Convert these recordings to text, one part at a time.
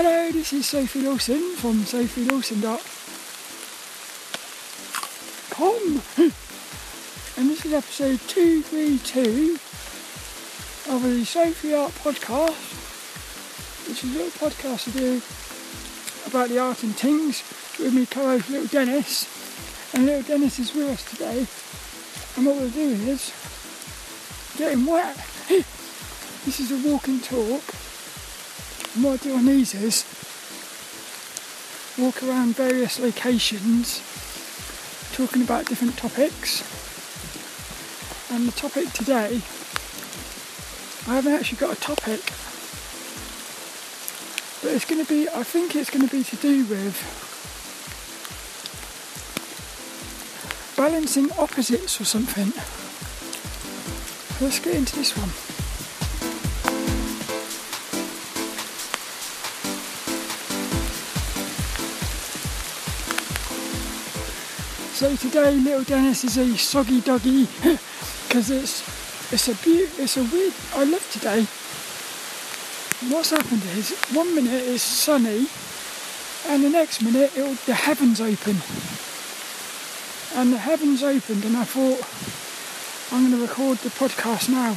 Hello, this is Sophie Lawson from sophielawson.com and this is episode 232 of the Sophie Art Podcast which is a little podcast I do about the art and things with me co-host little Dennis. And little Dennis is with us today. And what we're doing is getting wet. This is a walk and talk and what I do on these is walk around various locations talking about different topics. And the topic today, I haven't actually got a topic, but it's going to be, I think it's going to be to do with balancing opposites or something. Let's get into this one. So today, little Dennis is a soggy doggy because it's it's a be- it's a weird. I love today. What's happened is one minute it's sunny, and the next minute the heavens open, and the heavens opened, and I thought I'm going to record the podcast now.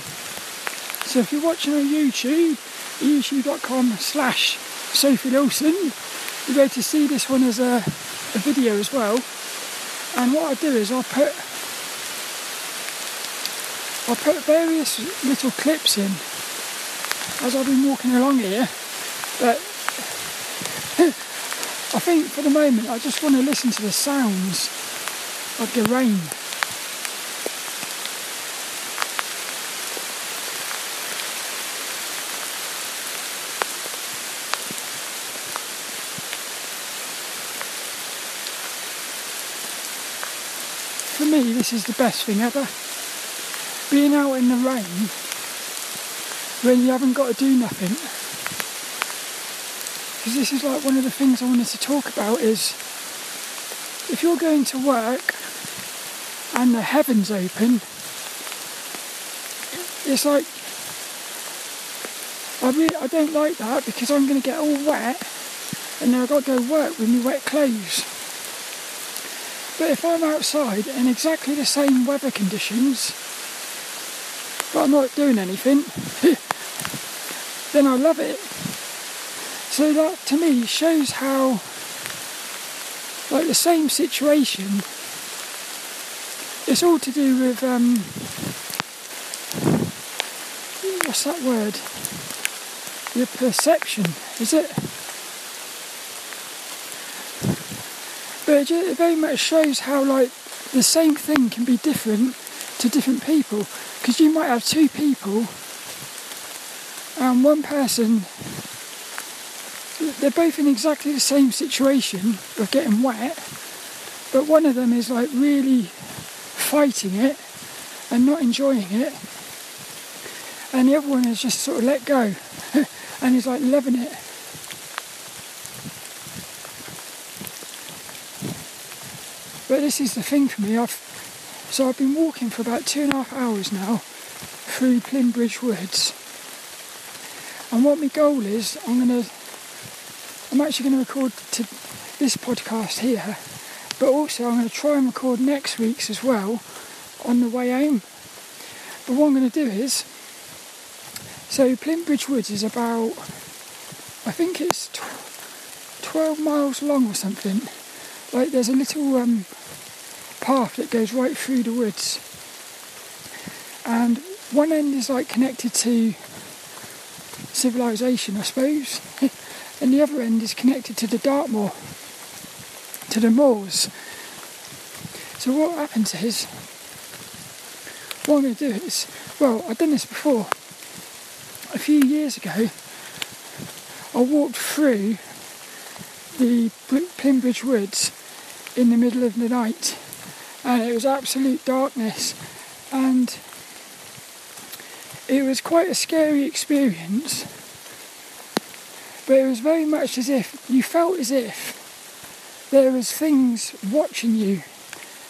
So if you're watching on YouTube, youtube.com/slash Sophie Wilson, you'll be able to see this one as a, a video as well. And what I do is I put I put various little clips in as I've been walking along here. But I think for the moment I just want to listen to the sounds of the rain. for me, this is the best thing ever. Being out in the rain when you haven't got to do nothing. Because this is like one of the things I wanted to talk about is if you're going to work and the heavens open, it's like I really I don't like that because I'm going to get all wet and then I've got to go work with my wet clothes. But if I'm outside in exactly the same weather conditions, but I'm not doing anything, then I love it. So that to me shows how, like the same situation, it's all to do with, um, what's that word? Your perception, is it? But it very much shows how like the same thing can be different to different people. Because you might have two people and one person they're both in exactly the same situation of getting wet but one of them is like really fighting it and not enjoying it and the other one is just sort of let go and is like loving it But this is the thing for me. I've so I've been walking for about two and a half hours now through Plymbridge Woods. And what my goal is, I'm gonna I'm actually gonna record to this podcast here, but also I'm gonna try and record next week's as well on the way home. But what I'm gonna do is so Plymbridge Woods is about I think it's 12 miles long or something. Like there's a little um, path that goes right through the woods. And one end is like connected to civilization, I suppose, and the other end is connected to the Dartmoor, to the moors. So what happens is, what I'm going to do is, well, I've done this before. A few years ago, I walked through the Plymbridge Woods in the middle of the night and it was absolute darkness and it was quite a scary experience but it was very much as if you felt as if there was things watching you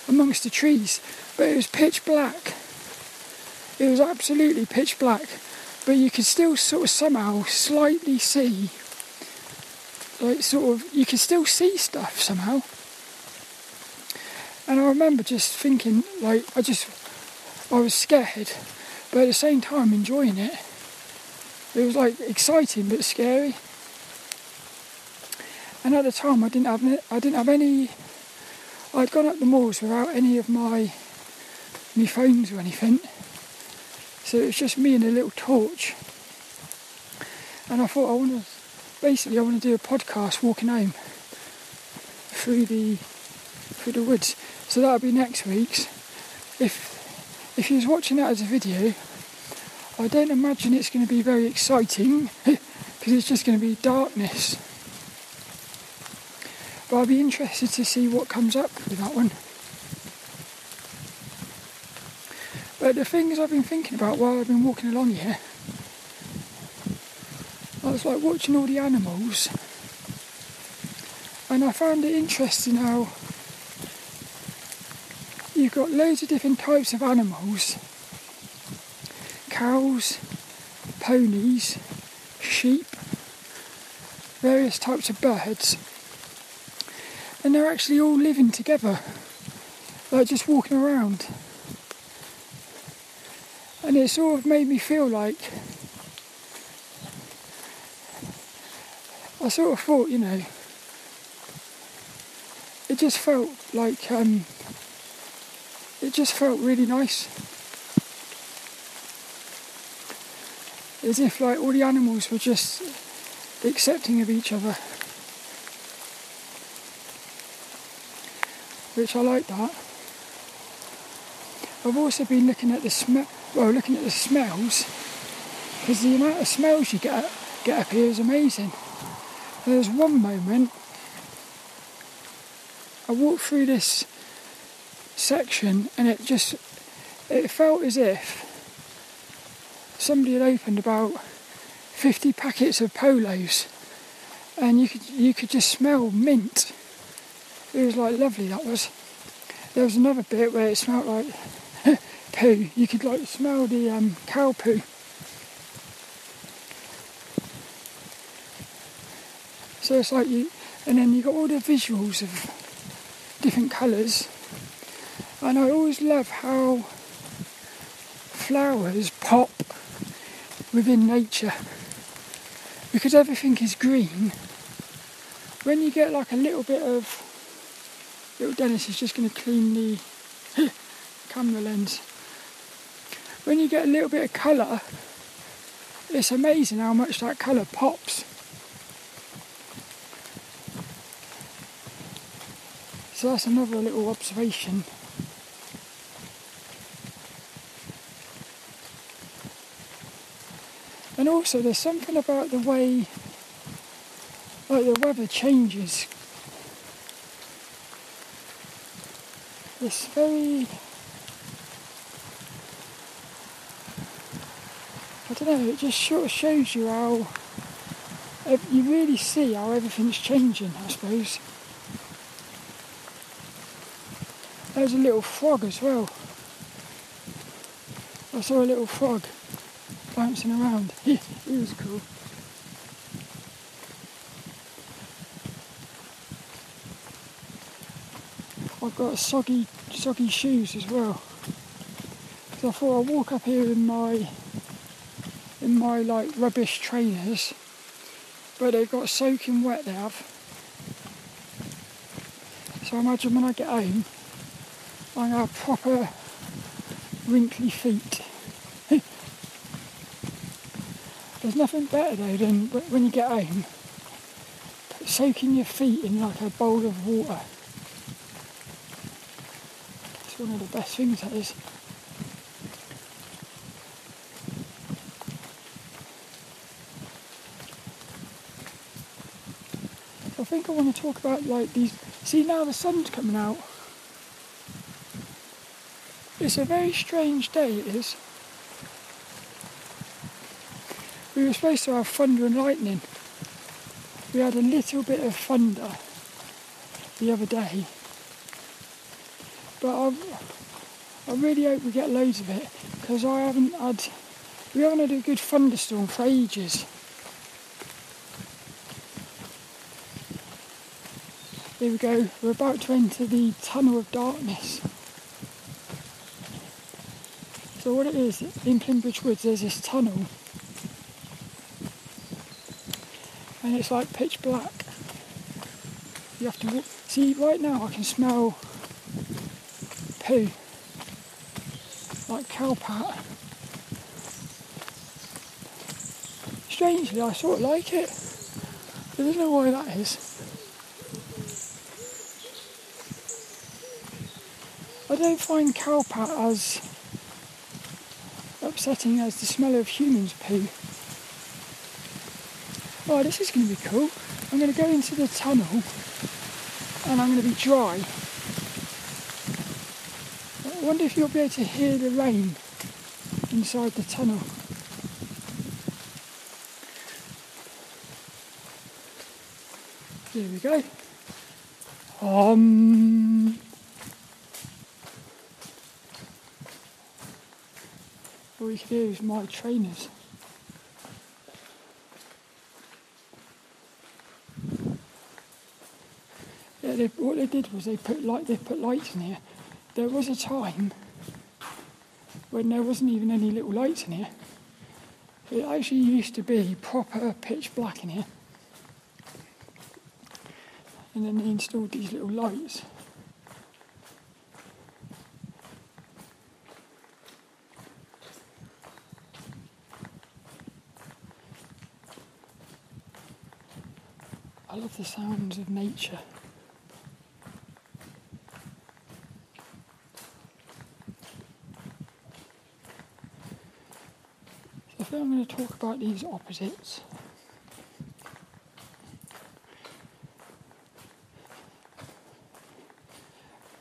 amongst the trees but it was pitch black it was absolutely pitch black but you could still sort of somehow slightly see like sort of you could still see stuff somehow. And I remember just thinking like I just I was scared, but at the same time enjoying it. It was like exciting but scary. And at the time I didn't have I didn't have any I'd gone up the moors without any of my my phones or anything. So it was just me and a little torch. And I thought I want to basically I want to do a podcast walking home through the through the woods. So that'll be next week's. If if you was watching that as a video, I don't imagine it's going to be very exciting because it's just going to be darkness. But I'll be interested to see what comes up with that one. But the things I've been thinking about while I've been walking along here, I was like watching all the animals, and I found it interesting how you've got loads of different types of animals cows, ponies, sheep, various types of birds, and they're actually all living together, like just walking around. And it sort of made me feel like I sort of thought, you know, it just felt like um, it just felt really nice. As if like all the animals were just accepting of each other. Which I like that. I've also been looking at the smell well looking at the smells because the amount of smells you get get up here is amazing. There's one moment I walked through this section and it just it felt as if somebody had opened about 50 packets of polos and you could you could just smell mint. It was like lovely that was. There was another bit where it smelled like poo. You could like smell the um, cow poo. So it's like you and then you got all the visuals of different colours and I always love how flowers pop within nature because everything is green. When you get like a little bit of little Dennis is just going to clean the camera lens. When you get a little bit of colour, it's amazing how much that colour pops. So that's another little observation. And also, there's something about the way, like the weather changes. It's very, I don't know, it just sort of shows you how, uh, you really see how everything's changing, I suppose. There's a little frog as well. I saw a little frog bouncing around. it was cool. I've got soggy, soggy shoes as well. So I thought I'd walk up here in my, in my like rubbish trainers, but they've got soaking wet. They have. So I imagine when I get home, I'm gonna have proper wrinkly feet. There's nothing better though than when you get home, soaking your feet in like a bowl of water. It's one of the best things that is. I think I want to talk about like these. See now the sun's coming out. It's a very strange day. It is. We were supposed to have thunder and lightning. We had a little bit of thunder the other day. But I, I really hope we get loads of it because I haven't had, we haven't had a good thunderstorm for ages. Here we go, we're about to enter the tunnel of darkness. So what it is, in Plymbridge Woods there's this tunnel and it's like pitch black. You have to. See, right now I can smell poo, like cow pat. Strangely, I sort of like it. I don't know why that is. I don't find cow pat as upsetting as the smell of humans' poo. Oh, this is going to be cool. I'm going to go into the tunnel and I'm going to be dry. I wonder if you'll be able to hear the rain inside the tunnel. There we go. Um, all you can hear is my trainers. Yeah, they, what they did was they put light. They put lights in here. There was a time when there wasn't even any little lights in here. It actually used to be proper pitch black in here. And then they installed these little lights. I love the sounds of nature. So I think I'm going to talk about these opposites.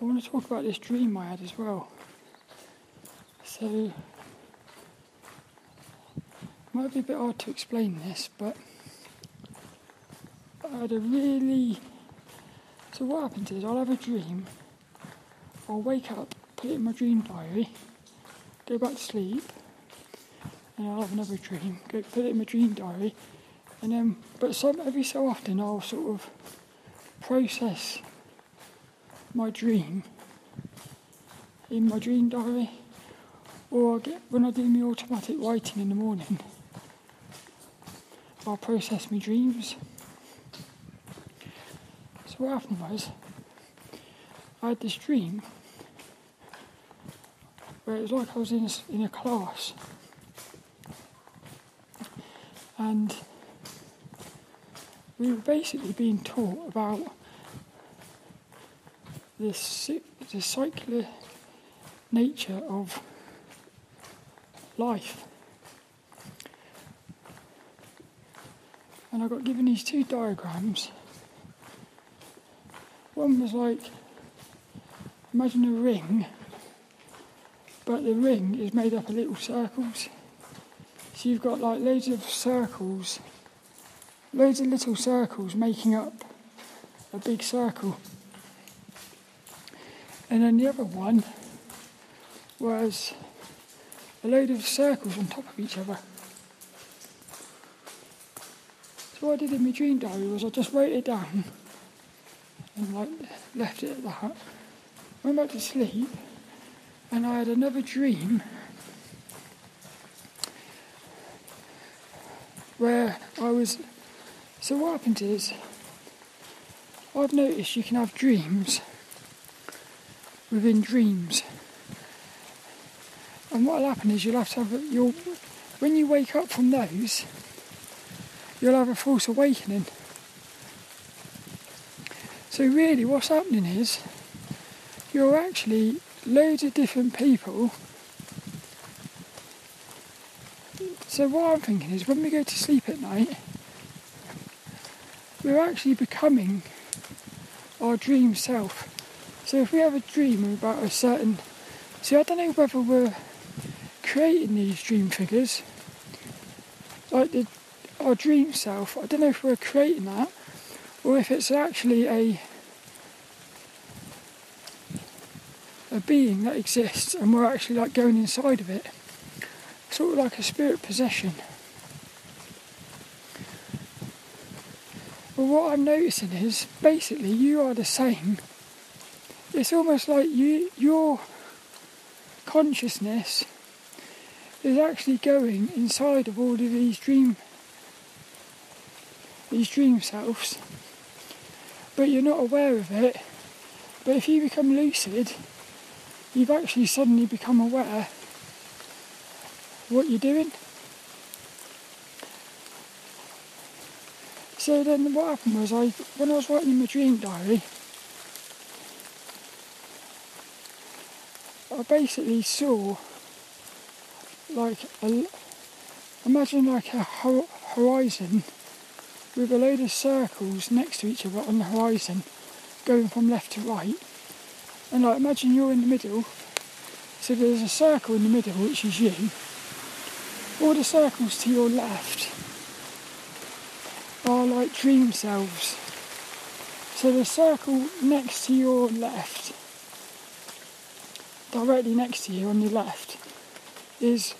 I want to talk about this dream I had as well. So, it might be a bit hard to explain this, but I had a really. So, what happens is I'll have a dream, I'll wake up, put it in my dream diary, go back to sleep, and I'll have another dream, put it in my dream diary, and then, but some every so often I'll sort of process my dream in my dream diary, or I get, when I do my automatic writing in the morning, I'll process my dreams. So what happened was, I had this dream where it was like I was in a, in a class, and we were basically being taught about this the circular nature of life. And I got given these two diagrams. One was like imagine a ring, but the ring is made up of little circles. So you've got like loads of circles, loads of little circles making up a big circle. And then the other one was a load of circles on top of each other. So what I did in my dream diary was I just wrote it down and like left it at that. Went back to sleep and I had another dream where I was so what happened is I've noticed you can have dreams within dreams. And what'll happen is you'll have to have you'll when you wake up from those, you'll have a false awakening. So really, what's happening is you're actually loads of different people. So what I'm thinking is when we go to sleep at night, we're actually becoming our dream self. So if we have a dream about a certain, see, I don't know whether we're creating these dream figures, like the, our dream self. I don't know if we're creating that, or if it's actually a a being that exists, and we're actually like going inside of it, sort of like a spirit possession. But what I'm noticing is basically you are the same. It's almost like you your consciousness is actually going inside of all of these dream these dream selves but you're not aware of it but if you become lucid you've actually suddenly become aware what you're doing. So then what happened was I when I was writing in my dream diary I basically saw like a, imagine like a horizon with a load of circles next to each other on the horizon going from left to right. And like imagine you're in the middle. So there's a circle in the middle which is you all the circles to your left are like dream selves so the circle next to your left directly next to you on your left is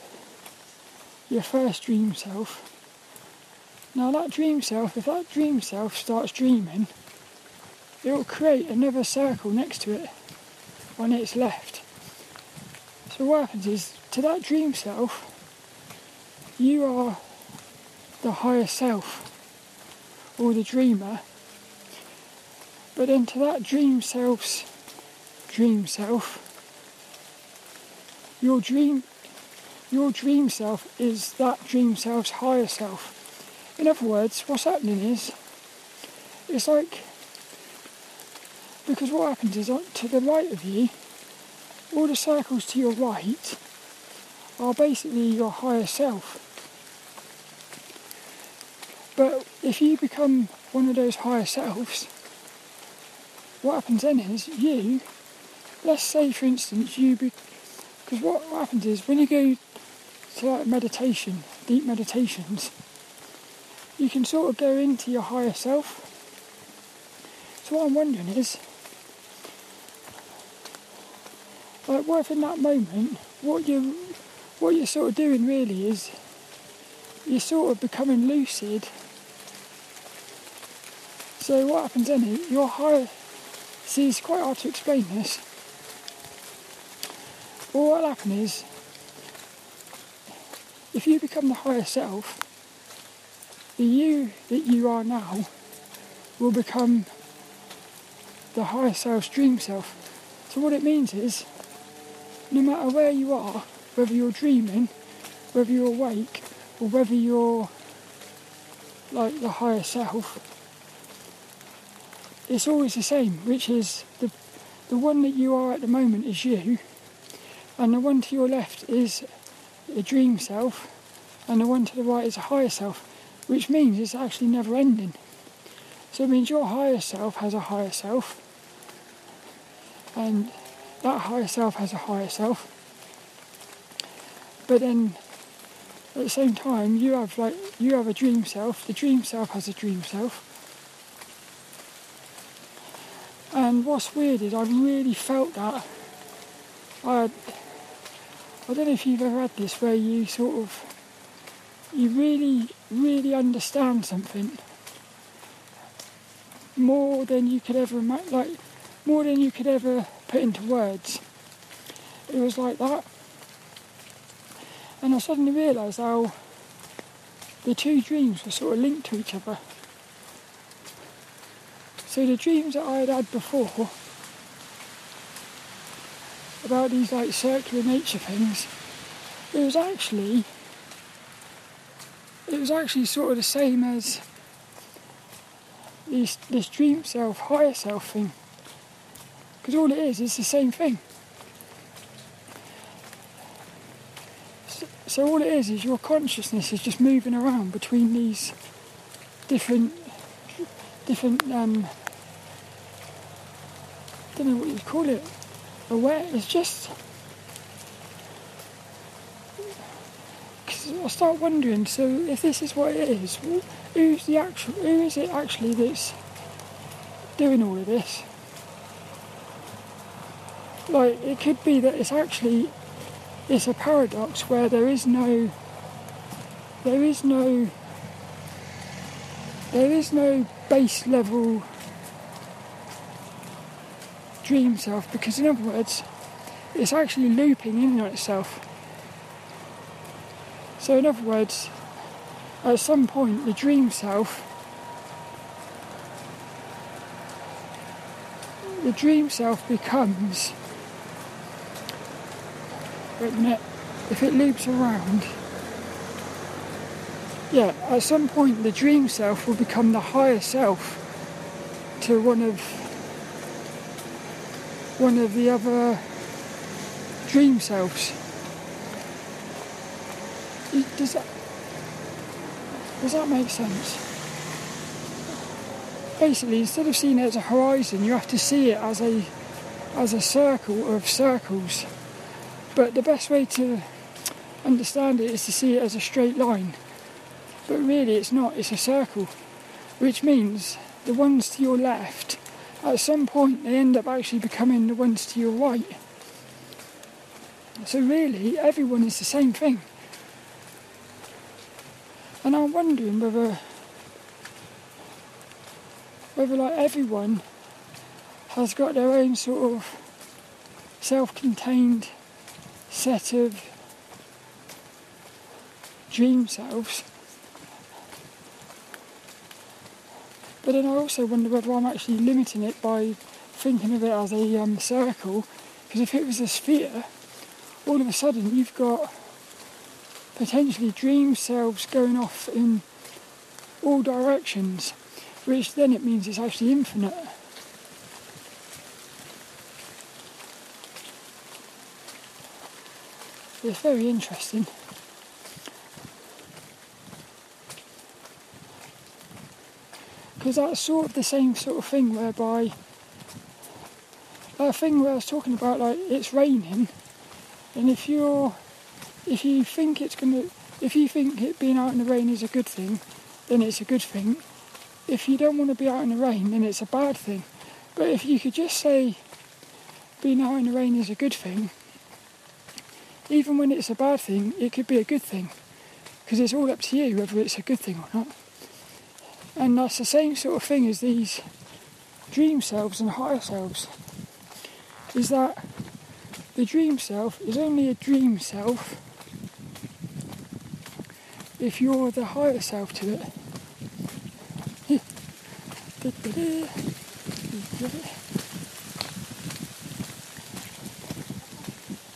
your first dream self. Now, that dream self, if that dream self starts dreaming, it will create another circle next to it on its left. So, what happens is to that dream self, you are the higher self or the dreamer. But then to that dream self's dream self, your dream your dream self is that dream self's higher self. In other words, what's happening is it's like because what happens is uh, to the right of you, all the circles to your right are basically your higher self. But if you become one of those higher selves, what happens then is you, let's say for instance, you be, because what happens is when you go to like meditation, deep meditations, you can sort of go into your higher self. So what I'm wondering is, like, what if in that moment, what you, what you're sort of doing really is, you're sort of becoming lucid. So what happens then? Is your higher. See, it's quite hard to explain this well, what'll happen is, if you become the higher self, the you that you are now will become the higher self's dream self. So what it means is, no matter where you are, whether you're dreaming, whether you're awake, or whether you're like the higher self, it's always the same, which is the the one that you are at the moment is you, and the one to your left is a dream self, and the one to the right is a higher self, which means it's actually never ending. So it means your higher self has a higher self, and that higher self has a higher self. But then at the same time you have like you have a dream self, the dream self has a dream self. And what's weird is I've really felt that I I don't know if you've ever had this where you sort of you really, really understand something more than you could ever imagine, like more than you could ever put into words. It was like that. And I suddenly realised how the two dreams were sort of linked to each other. So the dreams that I had had before about these like circular nature things, it was actually it was actually sort of the same as this this dream self, higher self thing. Because all it is is the same thing. So, so all it is is your consciousness is just moving around between these different different um I don't know what you'd call it aware. It's just. Cause I start wondering. So if this is what it is, who's the actual? Who is it actually that's doing all of this? Like it could be that it's actually it's a paradox where there is no there is no there is no base level dream self because, in other words, it's actually looping in on itself. So, in other words, at some point, the dream self, the dream self becomes. Wait a minute. If it loops around, yeah, at some point, the dream self will become the higher self to one of one of the other dream selves. Does that does that make sense? Basically, instead of seeing it as a horizon, you have to see it as a as a circle of circles. But the best way to understand it is to see it as a straight line. But really, it's not. It's a circle, which means the ones to your left, at some point, they end up actually becoming the ones to your right. So really, everyone is the same thing. And I'm wondering whether whether like everyone has got their own sort of self-contained set of dream selves. But then I also wonder whether I'm actually limiting it by thinking of it as a um, circle, because if it was a sphere, all of a sudden you've got potentially dream selves going off in all directions, which then it means it's actually infinite. It's very interesting. Because that's sort of the same sort of thing whereby that thing where I was talking about like it's raining and if you're, if you think it's gonna, if you think it being out in the rain is a good thing, then it's a good thing. If you don't want to be out in the rain, then it's a bad thing. But if you could just say being out in the rain is a good thing, even when it's a bad thing, it could be a good thing. Because it's all up to you whether it's a good thing or not. And that's the same sort of thing as these dream selves and higher selves. Is that the dream self is only a dream self if you're the higher self to it.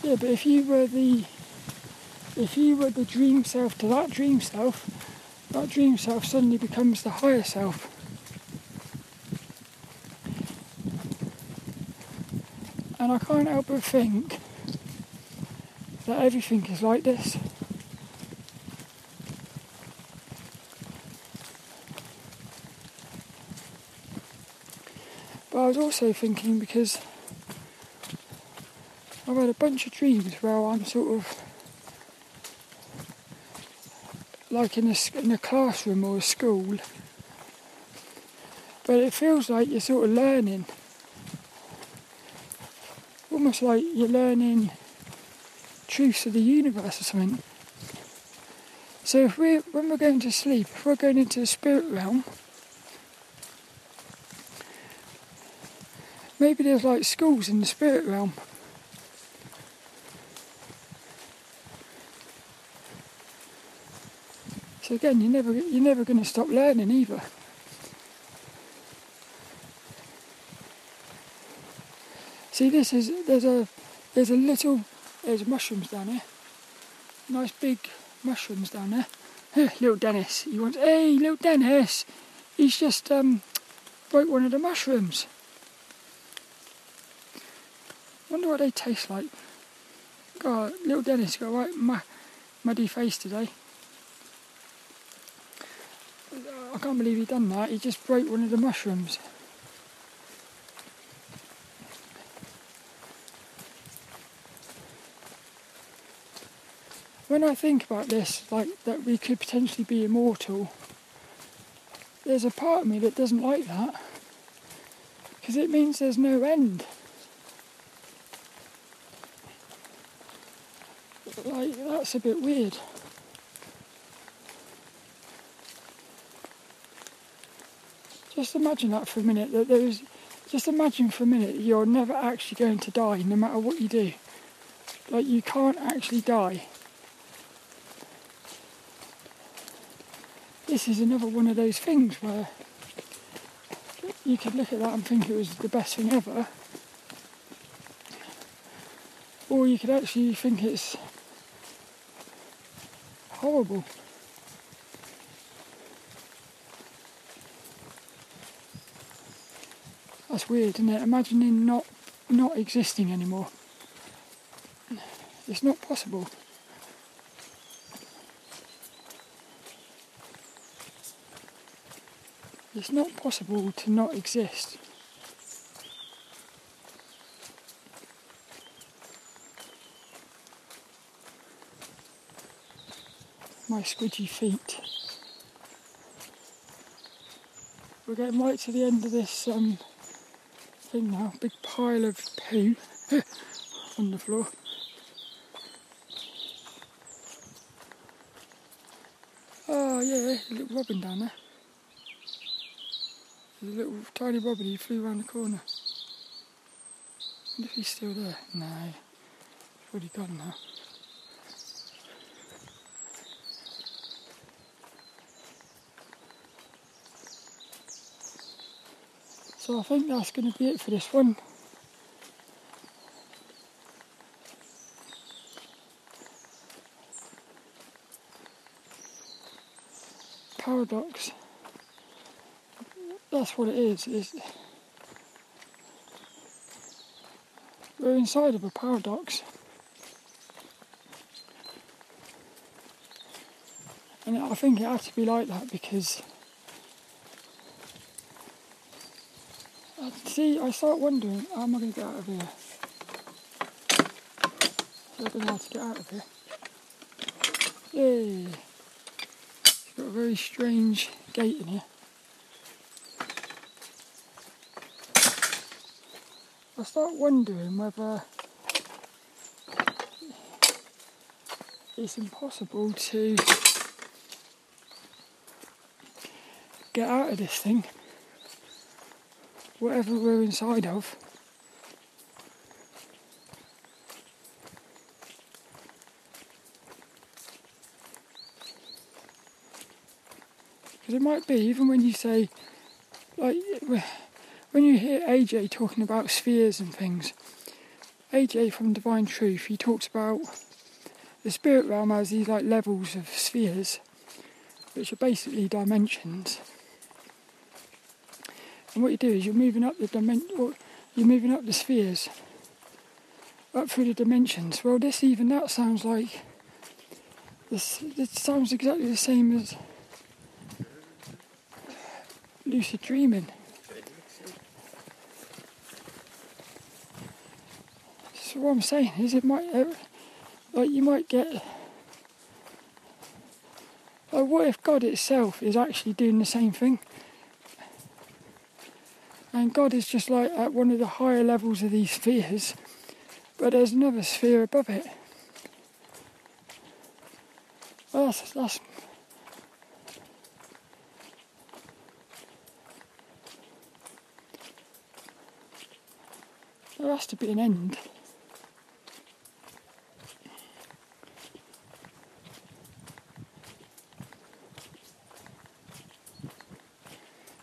Yeah, but if you were the if you were the dream self to that dream self, that dream self suddenly becomes the higher self. And I can't help but think that everything is like this. But I was also thinking because I've had a bunch of dreams where I'm sort of like in a, in a classroom or a school, but it feels like you're sort of learning almost like you're learning truths of the universe or something. So if we when we're going to sleep, if we're going into the spirit realm, maybe there's like schools in the spirit realm. So again, you're never you're never going to stop learning either. See, this is there's a there's a little there's mushrooms down here. Nice big mushrooms down there. little Dennis, he wants hey little Dennis. He's just um broke one of the mushrooms. Wonder what they taste like. God, little Dennis got a right muddy face today. I can't believe he done that. He just broke one of the mushrooms. when I think about this, like that we could potentially be immortal, there's a part of me that doesn't like that because it means there's no end. Like, that's a bit weird. Just imagine that for a minute. That there is. Just imagine for a minute you're never actually going to die, no matter what you do. Like you can't actually die. This is another one of those things where you could look at that and think it was the best thing ever, or you could actually think it's horrible. That's weird, isn't it? Imagining not not existing anymore. It's not possible. It's not possible to not exist. My squidgy feet. We're getting right to the end of this um, thing now. Big pile of poo on the floor. Oh yeah, a little robin down there. A little tiny robin, he flew around the corner. wonder if he's still there. No, he's already gone now. So I think that's going to be it for this one. Paradox. That's what it is. Is we're inside of a paradox. And I think it had to be like that because see, I start wondering, how am I going to get out of here? I don't know how to get out of here. Yay! It's got a very strange gate in here. I start wondering whether it's impossible to get out of this thing whatever we're inside of. Because it might be, even when you say, like, when you hear AJ talking about spheres and things, AJ from Divine Truth, he talks about the spirit realm as these like levels of spheres, which are basically dimensions. And what you do is you're moving up the dimen- you're moving up the spheres, up through the dimensions. Well, this even that sounds like this. It sounds exactly the same as lucid dreaming. So what I'm saying is, it might uh, like you might get. Like, what if God itself is actually doing the same thing? And God is just like at one of the higher levels of these spheres, but there's another sphere above it. Well, that's, that's there has to be an end.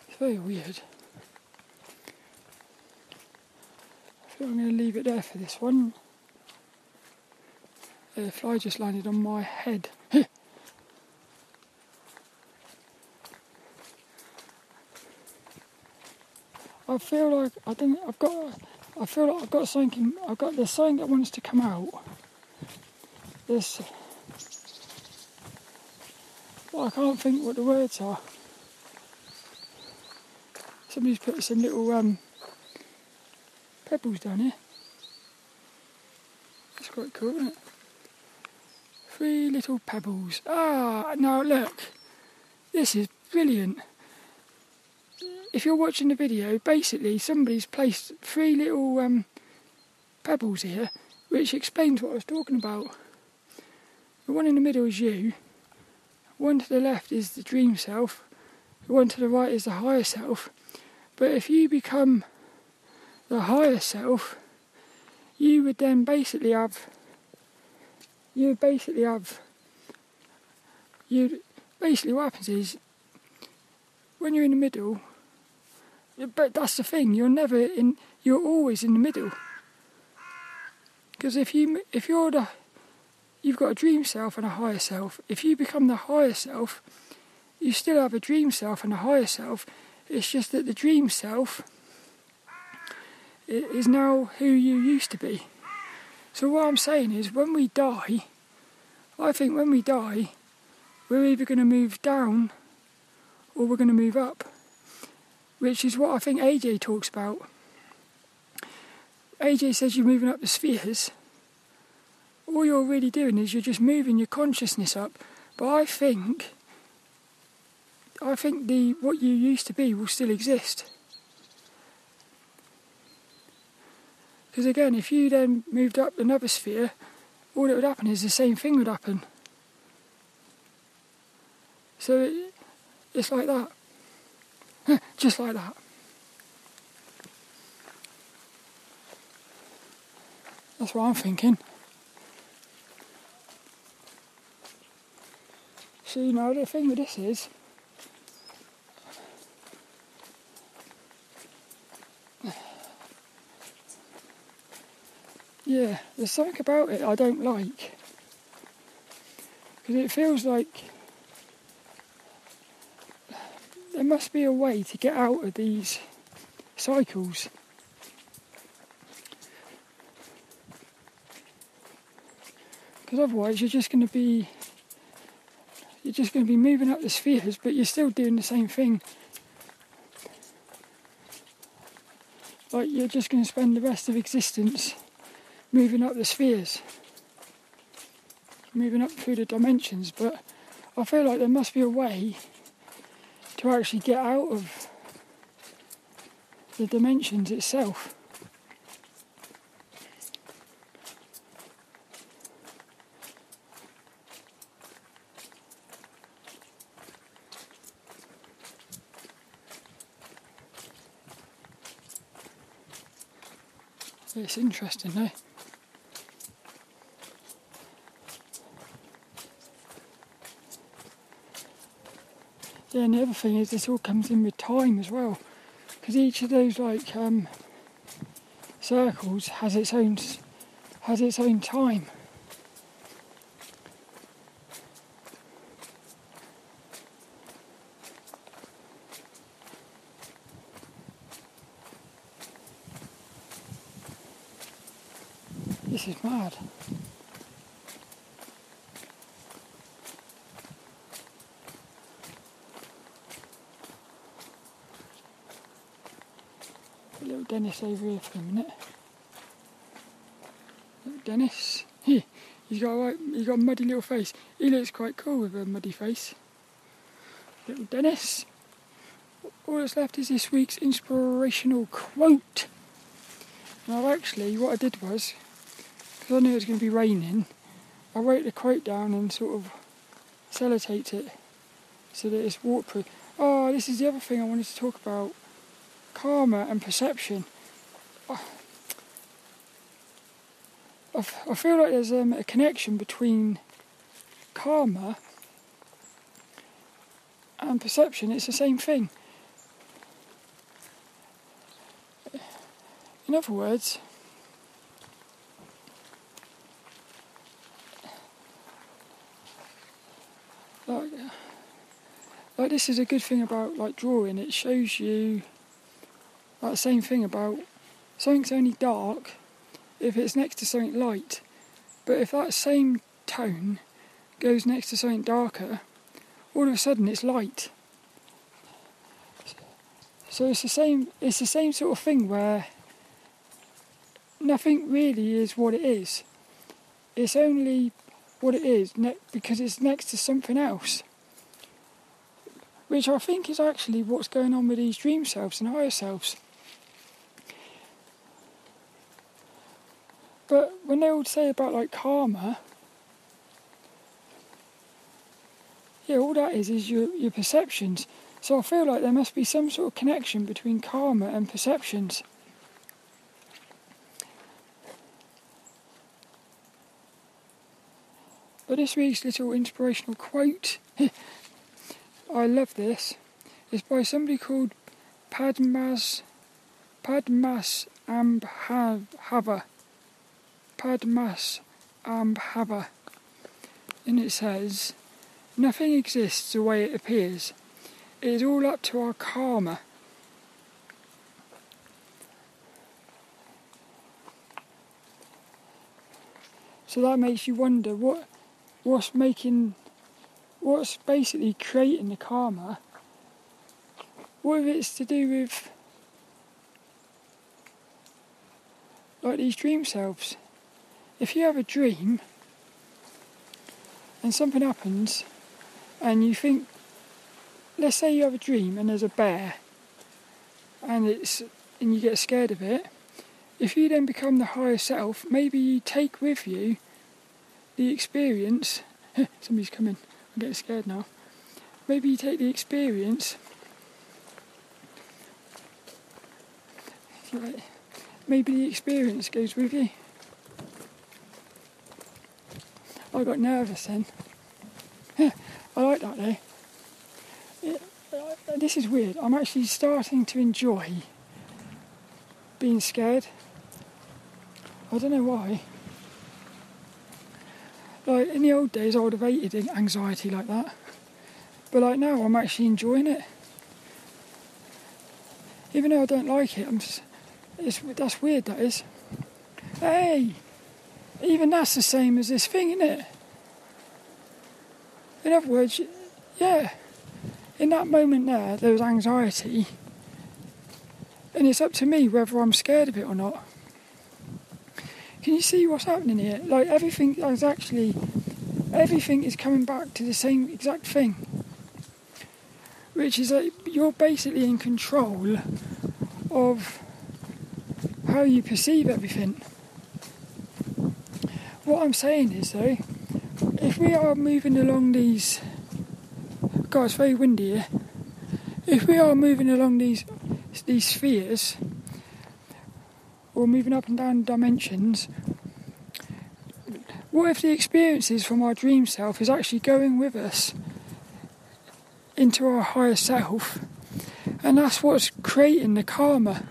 It's very weird. I'm going to leave it there for this one. The fly just landed on my head. I feel like I don't. I've got. I feel like I've got something. I've got. There's something that wants to come out. This. Well, I can't think what the words are. Somebody's put some little um, pebbles down here. That's quite cool, isn't it? Three little pebbles. Ah, now look. This is brilliant. If you're watching the video, basically somebody's placed three little um, pebbles here, which explains what I was talking about. The one in the middle is you. One to the left is the dream self. The one to the right is the higher self. But if you become the higher self, you would then basically have you basically have you basically what happens is when you're in the middle but that's the thing you're never in you're always in the middle. Because if you if you're the you've got a dream self and a higher self if you become the higher self you still have a dream self and a higher self. It's just that the dream self is now who you used to be so what I'm saying is, when we die, I think when we die, we're either going to move down or we're going to move up, which is what I think AJ talks about. AJ says you're moving up the spheres. All you're really doing is you're just moving your consciousness up. But I think, I think the what you used to be will still exist. Because again, if you then moved up another sphere, all that would happen is the same thing would happen. So it, it's like that. Just like that. That's what I'm thinking. So, you know, the thing with this is, Yeah, there's something about it I don't like. Because it feels like there must be a way to get out of these cycles. Because otherwise, you're just going to be you're just going to be moving up the spheres, but you're still doing the same thing. Like you're just going to spend the rest of existence moving up the spheres, moving up through the dimensions, but I feel like there must be a way to actually get out of the dimensions itself. It's interesting, though. And the other thing is this all comes in with time as well, because each of those like um, circles has its own has its own time. This is mad. Dennis over here for a minute. Little Dennis. He, he's got a right, he's got a muddy little face. He looks quite cool with a muddy face. Little Dennis. All that's left is this week's inspirational quote. Now, actually, what I did was, because I knew it was going to be raining, I wrote the quote down and sort of sellotaped it so that it's waterproof. Oh, this is the other thing I wanted to talk about karma and perception. I, feel like there's um, a connection between karma and perception. It's the same thing. In other words, like, like this is a good thing about like drawing. It shows you the same thing about something's only dark if it's next to something light. But if that same tone goes next to something darker, all of a sudden it's light. So it's the same it's the same sort of thing where nothing really is what it is. It's only what it is ne- because it's next to something else. Which I think is actually what's going on with these dream selves and higher selves. But when they would say about like karma, yeah, all that is is your, your perceptions. So I feel like there must be some sort of connection between karma and perceptions. But this week's little inspirational quote, I love this, is by somebody called Padmas Padmas Ambhava. Padmas Ambhava. And it says, Nothing exists the way it appears. It is all up to our karma. So that makes you wonder what what's making what's basically creating the karma. What if it's to do with like these dream selves? If you have a dream and something happens and you think let's say you have a dream and there's a bear and it's and you get scared of it if you then become the higher self maybe you take with you the experience somebody's coming i'm getting scared now. Maybe you take the experience maybe the experience goes with you I got nervous then. I like that though. This is weird. I'm actually starting to enjoy being scared. I don't know why. Like in the old days, I would have hated anxiety like that, but like now, I'm actually enjoying it. Even though I don't like it, I'm. Just, it's that's weird. That is. Hey, even that's the same as this thing, isn't it? In other words, yeah, in that moment there, there was anxiety, and it's up to me whether I'm scared of it or not. Can you see what's happening here? Like everything is actually, everything is coming back to the same exact thing, which is that you're basically in control of how you perceive everything. What I'm saying is though, if we are moving along these, God, it's very windy here. If we are moving along these these spheres, or moving up and down dimensions, what if the experiences from our dream self is actually going with us into our higher self, and that's what's creating the karma?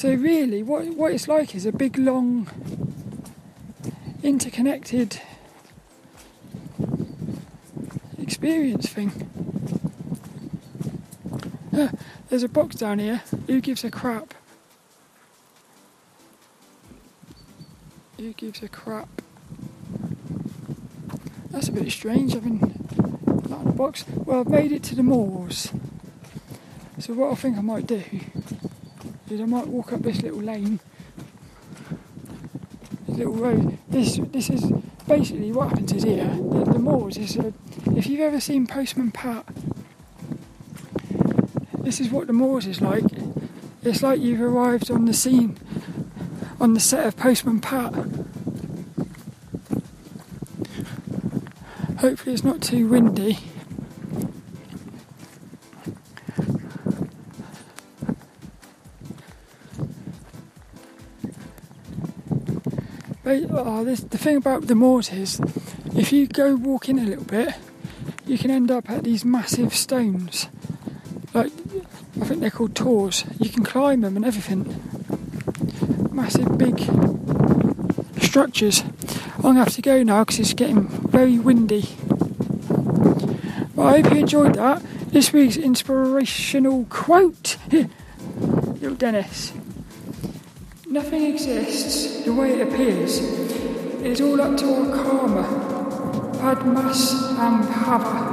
So really, what what it's like is a big, long, interconnected experience thing. There's a box down here. Who gives a crap? Who gives a crap? That's a bit strange having that in a box. Well, I've made it to the moors. So what I think I might do I might walk up this little lane, this little road. This this is basically what happens is here. The, the moors is uh, if you've ever seen Postman Pat, this is what the moors is like. It's like you've arrived on the scene, on the set of Postman Pat. Hopefully, it's not too windy. Oh, this, the thing about the moors is, if you go walk in a little bit, you can end up at these massive stones. Like, I think they're called tors. You can climb them and everything. Massive, big structures. I'm gonna have to go now because it's getting very windy. But I hope you enjoyed that. This week's inspirational quote. Little Dennis. Nothing exists the way it appears. It is all up to our karma. Padmas Ambhava.